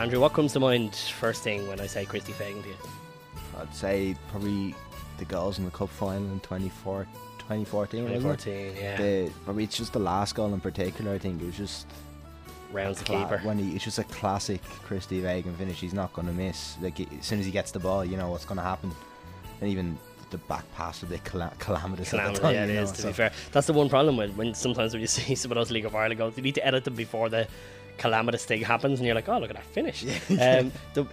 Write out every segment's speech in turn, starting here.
Andrew, what comes to mind first thing when I say Christy Fagan to you? I'd say probably the goals in the cup final in 24, 2014. wasn't it? 2014, yeah. The, probably it's just the last goal in particular. I think it was just Rounds the cla- keeper. when he it's just a classic Christy Fagan finish. He's not going to miss. Like as soon as he gets the ball, you know what's going to happen. And even the back pass was a bit cala- calamitous at the time. yeah, it is, know, to so- be fair. That's the one problem when, when sometimes when you see some of those League of Ireland goals, you need to edit them before the calamitous thing happens, and you're like, oh, look at that finish. um, the,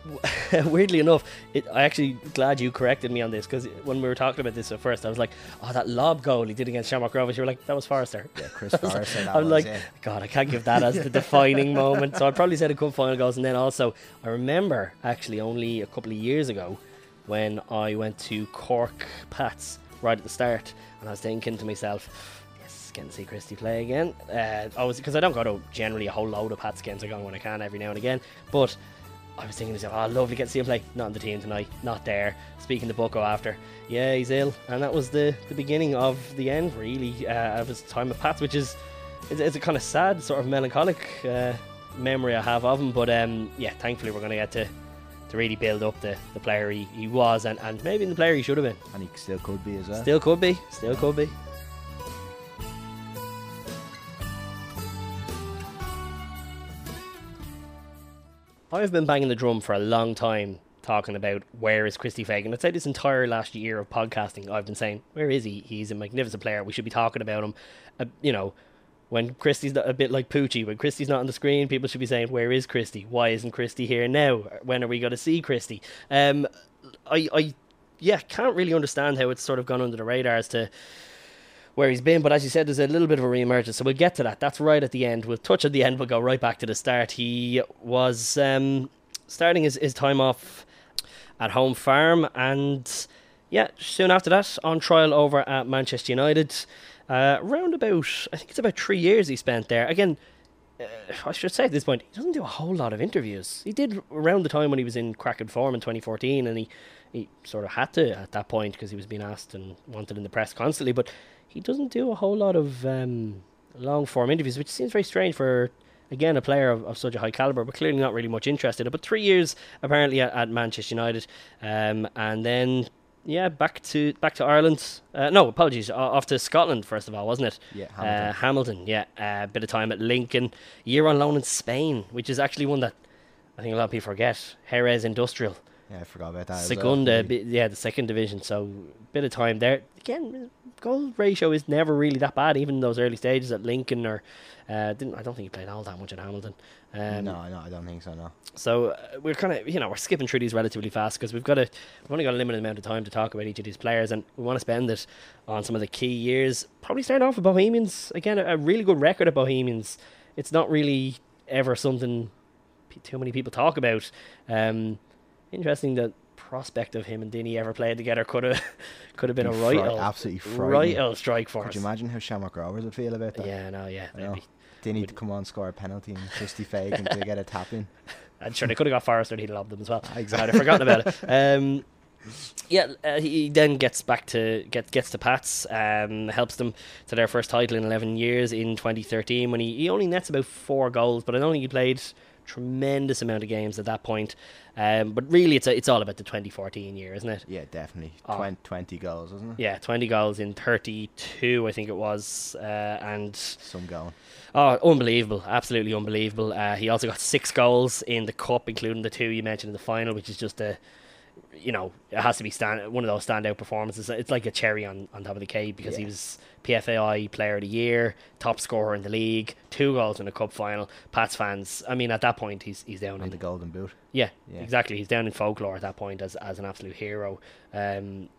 weirdly enough, it, I actually glad you corrected me on this because when we were talking about this at first, I was like, oh, that lob goal he did against Shamrock Rovers, you were like, that was Forrester. Yeah, Chris Forrester. I'm was, like, yeah. God, I can't give that as the defining moment. So I'd probably say the cup final goals, and then also I remember actually only a couple of years ago when I went to Cork Pats right at the start, and I was thinking to myself, to see Christy play again. Uh, I was because I don't go to generally a whole load of Pats games. I go when I can every now and again, but. I was thinking to myself, oh, lovely, get to see him play. Not in the team tonight, not there. Speaking to Bucko after, yeah, he's ill, and that was the, the beginning of the end, really, uh, of his time at Pats, which is it's, it's a kind of sad, sort of melancholic uh, memory I have of him. But um, yeah, thankfully we're going to get to to really build up the, the player he, he was, and, and maybe the player he should have been. and he still could be as well. Still could be, still could be. I've been banging the drum for a long time talking about where is Christy Fagan. I'd say this entire last year of podcasting, I've been saying, where is he? He's a magnificent player. We should be talking about him. Uh, you know, when Christy's not, a bit like Poochie, when Christy's not on the screen, people should be saying, where is Christy? Why isn't Christy here now? When are we going to see Christy? Um, I, I, yeah, can't really understand how it's sort of gone under the radar as to where he's been. But as you said, there's a little bit of a re-emergence, so we'll get to that. That's right at the end. We'll touch at the end. We'll go right back to the start. He was um, starting his, his time off at home farm, and yeah, soon after that, on trial over at Manchester United. Uh, around about, I think it's about three years he spent there. Again, uh, I should say at this point, he doesn't do a whole lot of interviews. He did around the time when he was in cracking form in 2014, and he, he sort of had to at that point because he was being asked and wanted in the press constantly. But he doesn't do a whole lot of um, long form interviews, which seems very strange for again a player of, of such a high caliber, but clearly not really much interested. But three years apparently at, at Manchester United, um, and then yeah, back to back to Ireland. Uh, no, apologies, off to Scotland first of all, wasn't it? Yeah, Uh, Hamilton. Hamilton, yeah, a uh, bit of time at Lincoln, year on loan in Spain, which is actually one that I think a lot of people forget. Jerez Industrial, Yeah, I forgot about that. as well. Segunda, Yeah. the second division. So a bit of time there. Again, goal ratio is never really that bad, even in those early stages at Lincoln or uh, didn't. I don't think he played all that much at Hamilton. Um, no, no, I don't think so. No. so uh, we're kind of, you know, we're skipping through these relatively fast because we've got a, we've only got a limited amount of time to talk about each of these players, and we want to spend it on some of the key years. Probably start off with Bohemians again, a, a really good record at Bohemians. It's not really ever something p- too many people talk about. Um, interesting that prospect of him and Dinny ever played together could have could have been a right absolutely right old strike for Could you imagine how Shamrock Rovers would feel about that? Yeah, no, yeah, I know. They need to come on, score a penalty, and Christy Fagan to get a tap in. I'm sure they could have got Forrester. He'd loved them as well. Exactly. I'd have forgotten about it. Um, yeah, uh, he then gets back to get gets to Pats. Um, helps them to their first title in 11 years in 2013. When he, he only nets about four goals, but I don't think he played tremendous amount of games at that point. Um, but really, it's a, it's all about the 2014 year, isn't it? Yeah, definitely. Oh. Twen- 20 goals, isn't it? Yeah, 20 goals in 32, I think it was, uh, and Some going. Oh, unbelievable! Absolutely unbelievable. Uh, he also got six goals in the cup, including the two you mentioned in the final, which is just a, you know, it has to be stand one of those standout performances. It's like a cherry on, on top of the cake because he was PFAI Player of the Year, top scorer in the league, two goals in the cup final. Pats fans, I mean, at that point he's he's down in the Golden Boot. yeah, Yeah. exactly. He's down in folklore at that point as as an absolute hero. Um,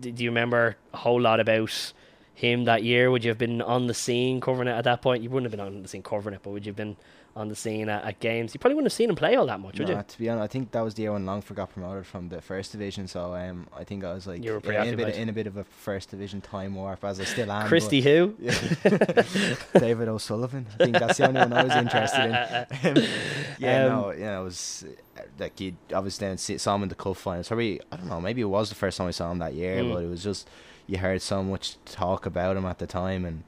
d- do you remember a whole lot about him that year? Would you have been on the scene covering it at that point? You wouldn't have been on the scene covering it, but would you have been on the scene at, at games? You probably wouldn't have seen him play all that much, would No, you? to be honest, I think that was the year when Longford got promoted from the first division. So um, I think I was like You were in, a bit, in a bit of a first division time warp, as I still am. Christy who? David O'Sullivan. I think that's the only one I was interested in. Yeah, Um, no, yeah, it was like you obviously then see, saw him in the cup finals. Probably I don't know, maybe it was the first time I saw him that year, Mm. but it was just you heard so much talk about him at the time, and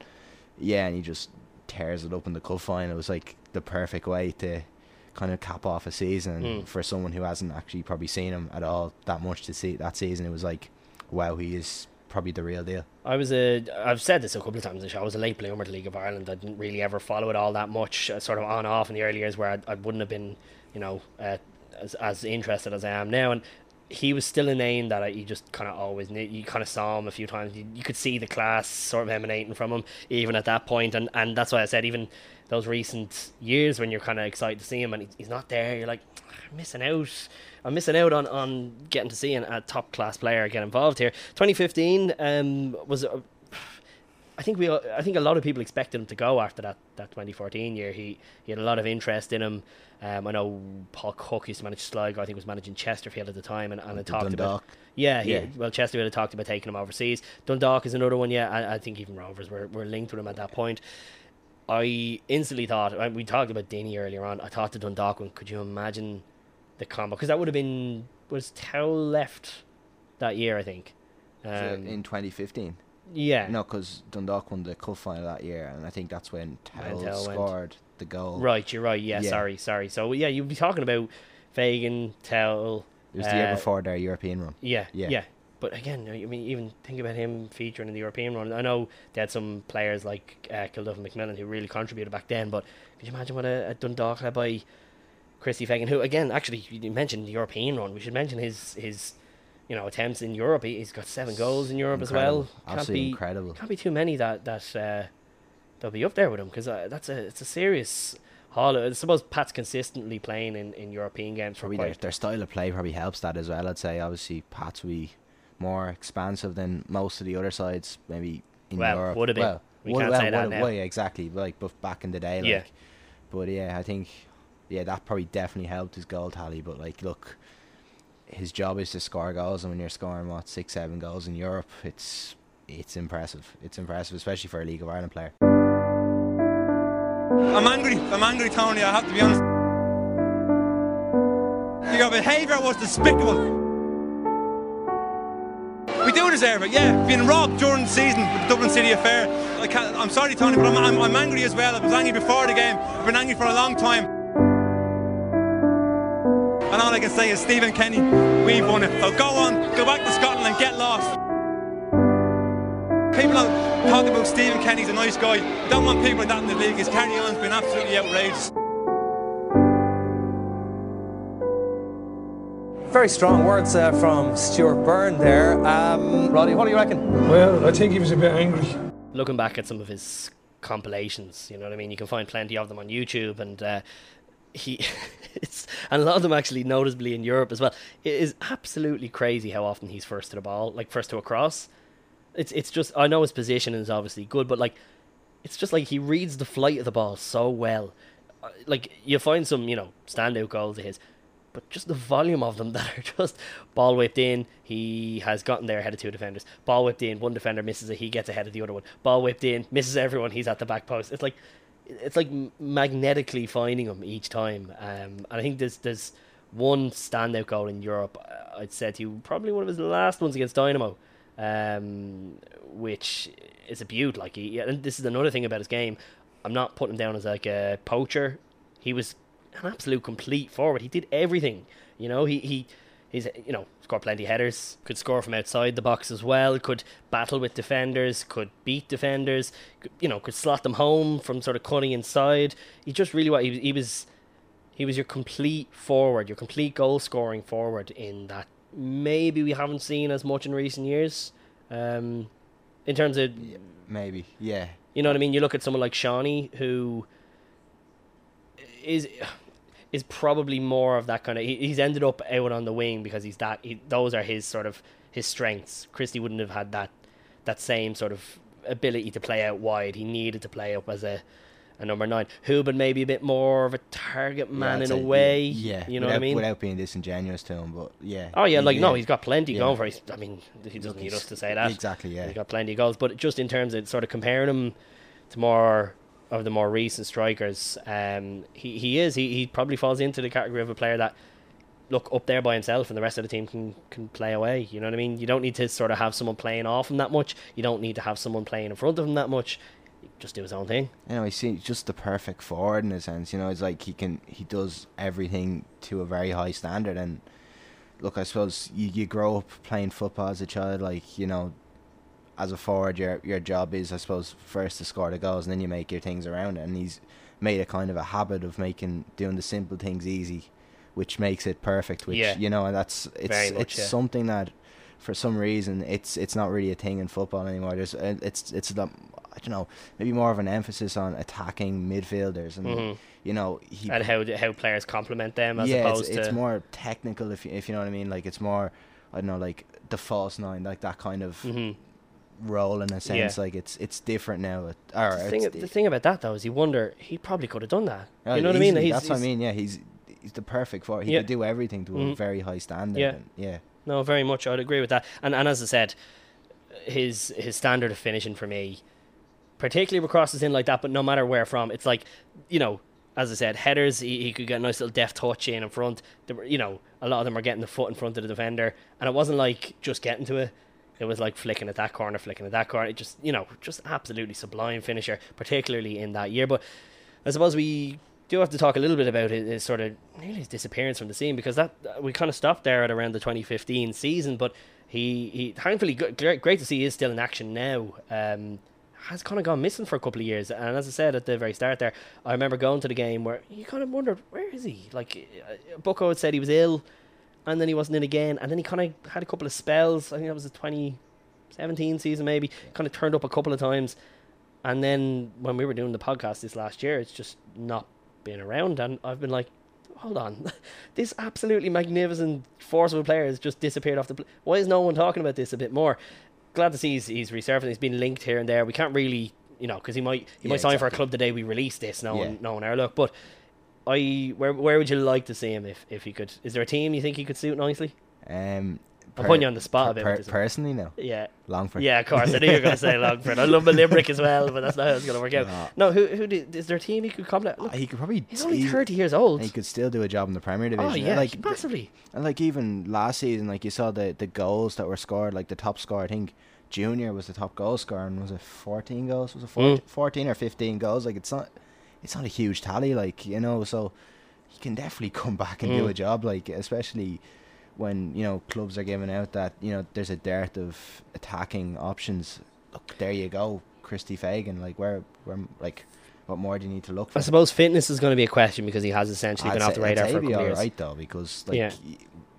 yeah, and he just tears it up in the cup final. It was like the perfect way to kind of cap off a season Mm. for someone who hasn't actually probably seen him at all that much to see that season. It was like, wow, he is probably the real deal. I was a. I've said this a couple of times. show, I was a late bloomer to League of Ireland. I didn't really ever follow it all that much. uh, Sort of on off in the early years, where I, I wouldn't have been, you know, uh, as as interested as I am now. And he was still a name that I, you just kind of always knew. You kind of saw him a few times. You, you could see the class sort of emanating from him, even at that point. And and that's why I said even those recent years when you're kind of excited to see him and he's not there, you're like I'm missing out. I'm missing out on, on getting to see an, a top class player get involved here. 2015 um, was. I think we, I think a lot of people expected him to go after that, that 2014 year. He he had a lot of interest in him. Um, I know Paul Cook used to manage Sligo. I think was managing Chesterfield at the time, and, and talked about Dundalk. yeah, he, Yeah. well, Chesterfield had talked about taking him overseas. Dundalk is another one. Yeah, I, I think even Rovers were, were linked with him at that point. I instantly thought we talked about Denny earlier on. I thought the Dundalk one. Could you imagine the combo? Because that would have been was Towell left that year, I think. Um, in 2015. Yeah, No, because Dundalk won the cup final that year, and I think that's when Tell, Towell went. scored the goal. right. You're right. Yeah, Yeah. sorry, sorry. So yeah, you'd be talking about Fagan, Tell. It was the year uh, before their European run. Yeah, Yeah. yeah, But again, I mean, even think about him featuring in the European run. I know they had some players like uh, Kilduff and McMillan who really contributed back then, but could you imagine what a, a Dundalk led by Christy Fagan, who again, actually, you mentioned the European run. We should mention his his you know attempts in Europe. He, he's got seven goals in Europe as well. Incredible. Absolutely be incredible. can't be too many that that uh, they'll be up there with him because uh, that's a it's a serious haul. I suppose Pat's consistently playing in, in European games for Probably their, quite their style of play probably helps that as well. I'd say obviously Pats be more expansive than most of the other sides, maybe in Well, Europe. would have been. Well, We would- can't well, say that now. well, yeah, exactly. Like, but back in the day, like, Yeah. But yeah, I think yeah that probably definitely helped his goal tally. But like, look, his job is to score goals, and when you're scoring what six, seven goals in Europe, it's it's impressive. It's impressive, especially for a League of Ireland player. I'm angry. I'm angry, Tony. I have to be honest. Your behaviour was despicable. We do deserve it, yeah. Being robbed during the season with the Dublin City affair. I can't, I'm sorry, Tony, but I'm, I'm, I'm angry as well. I was angry before the game. I've been angry for a long time. And all I can say is, Stephen Kenny, we've won it. So go on, go back to Scotland and get lost. People talk about Stephen Kenny's a nice guy. I don't want people like that in the league. His carry on's been absolutely outrageous. Very strong words uh, from Stuart Byrne there. Um, Roddy, what do you reckon? Well, I think he was a bit angry. looking back at some of his compilations, you know what I mean. You can find plenty of them on YouTube, and uh, he, it's and a lot of them actually noticeably in Europe as well. It is absolutely crazy how often he's first to the ball, like first to a cross. It's it's just I know his position is obviously good, but like it's just like he reads the flight of the ball so well. Uh, Like you find some you know standout goals of his, but just the volume of them that are just ball whipped in. He has gotten there ahead of two defenders. Ball whipped in, one defender misses it. He gets ahead of the other one. Ball whipped in, misses everyone. He's at the back post. It's like it's like magnetically finding him each time. Um, and I think there's there's one standout goal in Europe. uh, I'd say to you probably one of his last ones against Dynamo, um, which is a beaut. Like he, and this is another thing about his game. I'm not putting him down as like a poacher. He was an absolute complete forward. He did everything. You know, he he he's you know scored plenty of headers. Could score from outside the box as well. Could battle with defenders. Could beat defenders. Could, you know, could slot them home from sort of cutting inside. He just really what he was. He was he was your complete forward, your complete goal scoring forward in that maybe we haven't seen as much in recent years. Um, in terms of Maybe, yeah. you know what I mean? You look at someone like Seanie, who is is probably more of that kind of. He, he's ended up out on the wing because he's that. He, those are his sort of his strengths. Christy wouldn't have had that that same sort of ability to play out wide. He needed to play up as a. A number nine, Hoban maybe a bit more of a target man Yeah, in I'd a way. Yeah, you know without, what I mean. Without being disingenuous to him, but yeah. Oh yeah, he- like no, he's got plenty Yeah. going for. His, I mean, he doesn't need us to say that. Exactly, yeah. He's got plenty of goals, but just in terms of sort of comparing him to more of the more recent strikers, um, he he is he, he probably falls into the category of a player that look up there by himself, and the rest of the team can can play away. You know what I mean? You don't need to sort of have someone playing off him that much. You don't need to have someone playing in front of him that much. just do his own thing. you know, he's just the perfect forward in a sense. You know, it's like he can he does everything to a very high standard. And look, I suppose you, you grow up playing football as a child. Like you know, as a forward, your your job is, I suppose, first to score the goals, and then you make your things around it. And he's made a kind of a habit of making doing the simple things easy, which makes it perfect. Which Yeah. you know, and that's it's much, it's yeah. something that. For some reason, it's it's not really a thing in football anymore. There's it's it's the I don't know maybe more of an emphasis on attacking midfielders and Mhm. you know he and how how players complement them as yeah opposed it's, it's to more technical if you, if you know what I mean like it's more I don't know like the false nine like that kind of Mhm. Role in a sense Yeah. like it's it's different now it, or The thing, the thing about that though is you wonder he probably could have done that. oh, you know what I mean? He's- that's what I mean yeah he's he's the perfect for he Yeah. could do everything to a Mhm. very high standard Yeah. and, yeah No, very much. I'd agree with that. And and as I said, his his standard of finishing for me, particularly with crosses in like that, but no matter where from, it's like you know, as I said, headers he, he could get a nice little deft touch in in front. There were, you know, a lot of them are getting the foot in front of the defender, and it wasn't like just getting to it. It was like flicking at that corner, flicking at that corner. It just you know, just absolutely sublime finisher, particularly in that year. But I suppose we do have to talk a little bit about his, his sort of nearly his disappearance from the scene because that we kind of stopped there at around the 2015 season. But he, he thankfully great, great to see he is still in action now. Um, has kind of gone missing for a couple of years, and as I said at the very start there, I remember going to the game where you kind of wondered where is he? Like uh, Bucko had said he was ill, and then he wasn't in again, and then he kind of had a couple of spells. I think that was the 2017 season, maybe. Kind of turned up a couple of times, and then when we were doing the podcast this last year, it's just not been around, and I've been like, hold on, this absolutely magnificent, forceful player has just disappeared off the. Pl- Why is no one talking about this a bit more? Glad to see he's, he's resurfacing. He's been linked here and there. We can't really, you know, because he might he Yeah, might sign for a club the day we release this, knowing Yeah. knowing our look. But I, where where would you like to see him if if he could? Is there a team you think he could suit nicely? um I'm putting you on the spot a bit per- with this one. personally no Yeah, Longford yeah, of course. I knew you were going to say Longford. I love the Limerick as well, but that's not how it's going to work out. No. No, who who did, is there a team he could complement? Look, he could probably he's only he- thirty years old. he could still do a job in the Premier Division Oh yeah, like massively. And like even last season, like you saw the the goals that were scored, like the top score, I think Junior was the top goal scorer, and was it fourteen goals? Was it 14, Mm. 14 or fifteen goals? Like it's not, it's not a huge tally, like you know. So he can definitely come back and do Mm. a job, like especially when you know clubs are giving out that you know there's a dearth of attacking options. Look, there you go, Christy Fagan. Like where, where, like. What more do you need to look for? I suppose fitness is going to be a question because he has essentially I'd been off the radar for a couple years. alright though, because like Yeah.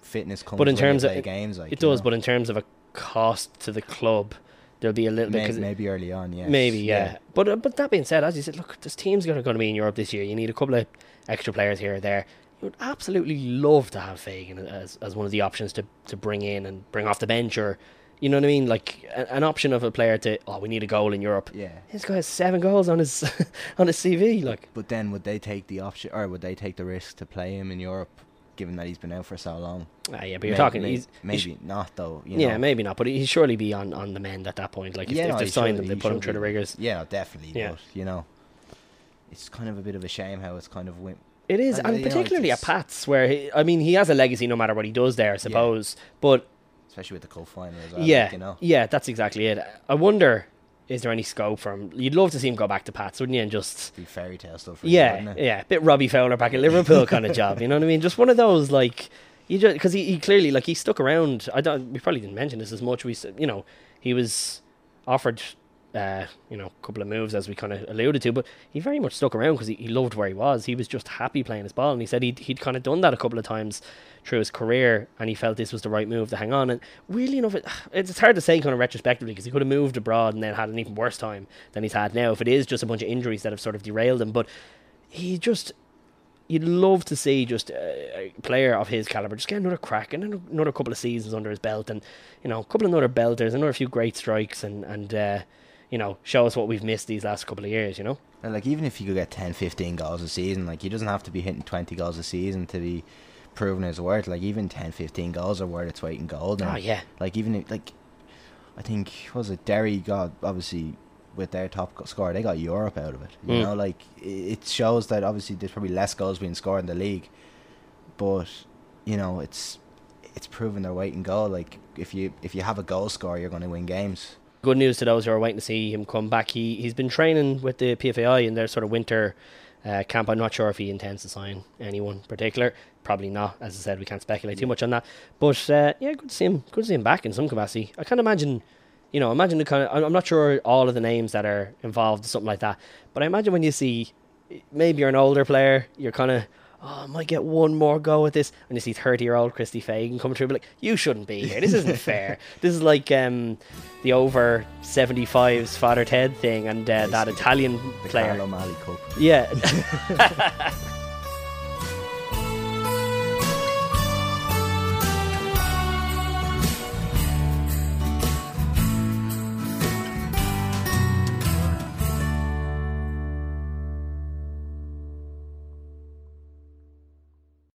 fitness comes But in terms of games, like it does. know. But in terms of a cost to the club, there'll be a little bit 'cause maybe early on, yes. maybe yeah. But uh, but that being said, as you said, look, this teams going to be in Europe this year. You need a couple of extra players here or there. You would absolutely love to have Fagan as as one of the options to to bring in and bring off the bench or. You know what I mean? Like a, an option of a player to oh we need a goal in Europe. Yeah. This guy has seven goals on his on his CV. Like But then would they take the option, or would they take the risk to play him in Europe, given that he's been out for so long? ah, yeah, but you're May- talking maybe he's- not though. You yeah, maybe not, but he'd surely be on, on the mend at that point. Like if, yeah, if no, they he signed him, they put him through the rigors. Yeah, no, definitely. Yeah. But you know, it's kind of a bit of a shame how it's kind of went. It is, And, and know, particularly at Pats, where he, I mean, he has a legacy no matter what he does there, I suppose. But Especially with the cup final as well. yeah, like, you know. yeah, that's exactly it. I wonder, is there any scope for him? You'd love to see him go back to Pats, wouldn't you? And just Be fairy tale stuff. For yeah, him, yeah, a bit Robbie Fowler back at Liverpool kind of job. You know what I mean? Just one of those like you just because he, he clearly like he stuck around. I don't. We probably didn't mention this as much. We you know he was offered. Uh, you know, a couple of moves as we kind of alluded to, but he very much stuck around because he, he loved where he was. He was just happy playing his ball, and he said he'd he'd kind of done that a couple of times through his career, and he felt this was the right move to hang on. And weirdly enough, it, it's hard to say kind of retrospectively because he could have moved abroad and then had an even worse time than he's had now. If it is just a bunch of injuries that have sort of derailed him, but he just you'd love to see just a, player of his caliber just get another crack and another couple of seasons under his belt and you know a couple of other belters another few great strikes and and uh, you know show us what we've missed these last couple of years you know And like even if he could get 10, 15 goals a season, like he doesn't have to be hitting 20 goals a season to be proven his worth. Like even 10, 15 goals are worth its weight in gold. And oh yeah Like even if, like, I think was it Derry got obviously with their top scorer, they got Europe out of it. You Mm. know, like it shows that obviously there's probably less goals being scored in the league, but you know it's it's proven their weight in goal. Like if you if you have a goal scorer, you're going to win games. Good news to those who are waiting to see him come back. He he's been training with the PFAI in their sort of winter uh, camp. I'm not sure if he intends to sign anyone particular. Probably not. As I said, we can't speculate too much on that. But uh, yeah, good to see him. Good to see him back in some capacity. I can't imagine. You know, imagine the kind of. I'm not sure all of the names that are involved, or something like that. But I imagine when you see, maybe you're an older player, you're kind of oh, I might get one more go at this. And you see 30 year old Christy Fagan coming through, but like, you shouldn't be here. This isn't fair. This is like um, the over 75s Father Ted thing and uh, that Italian The player. Carlo Mali Cup. Yeah.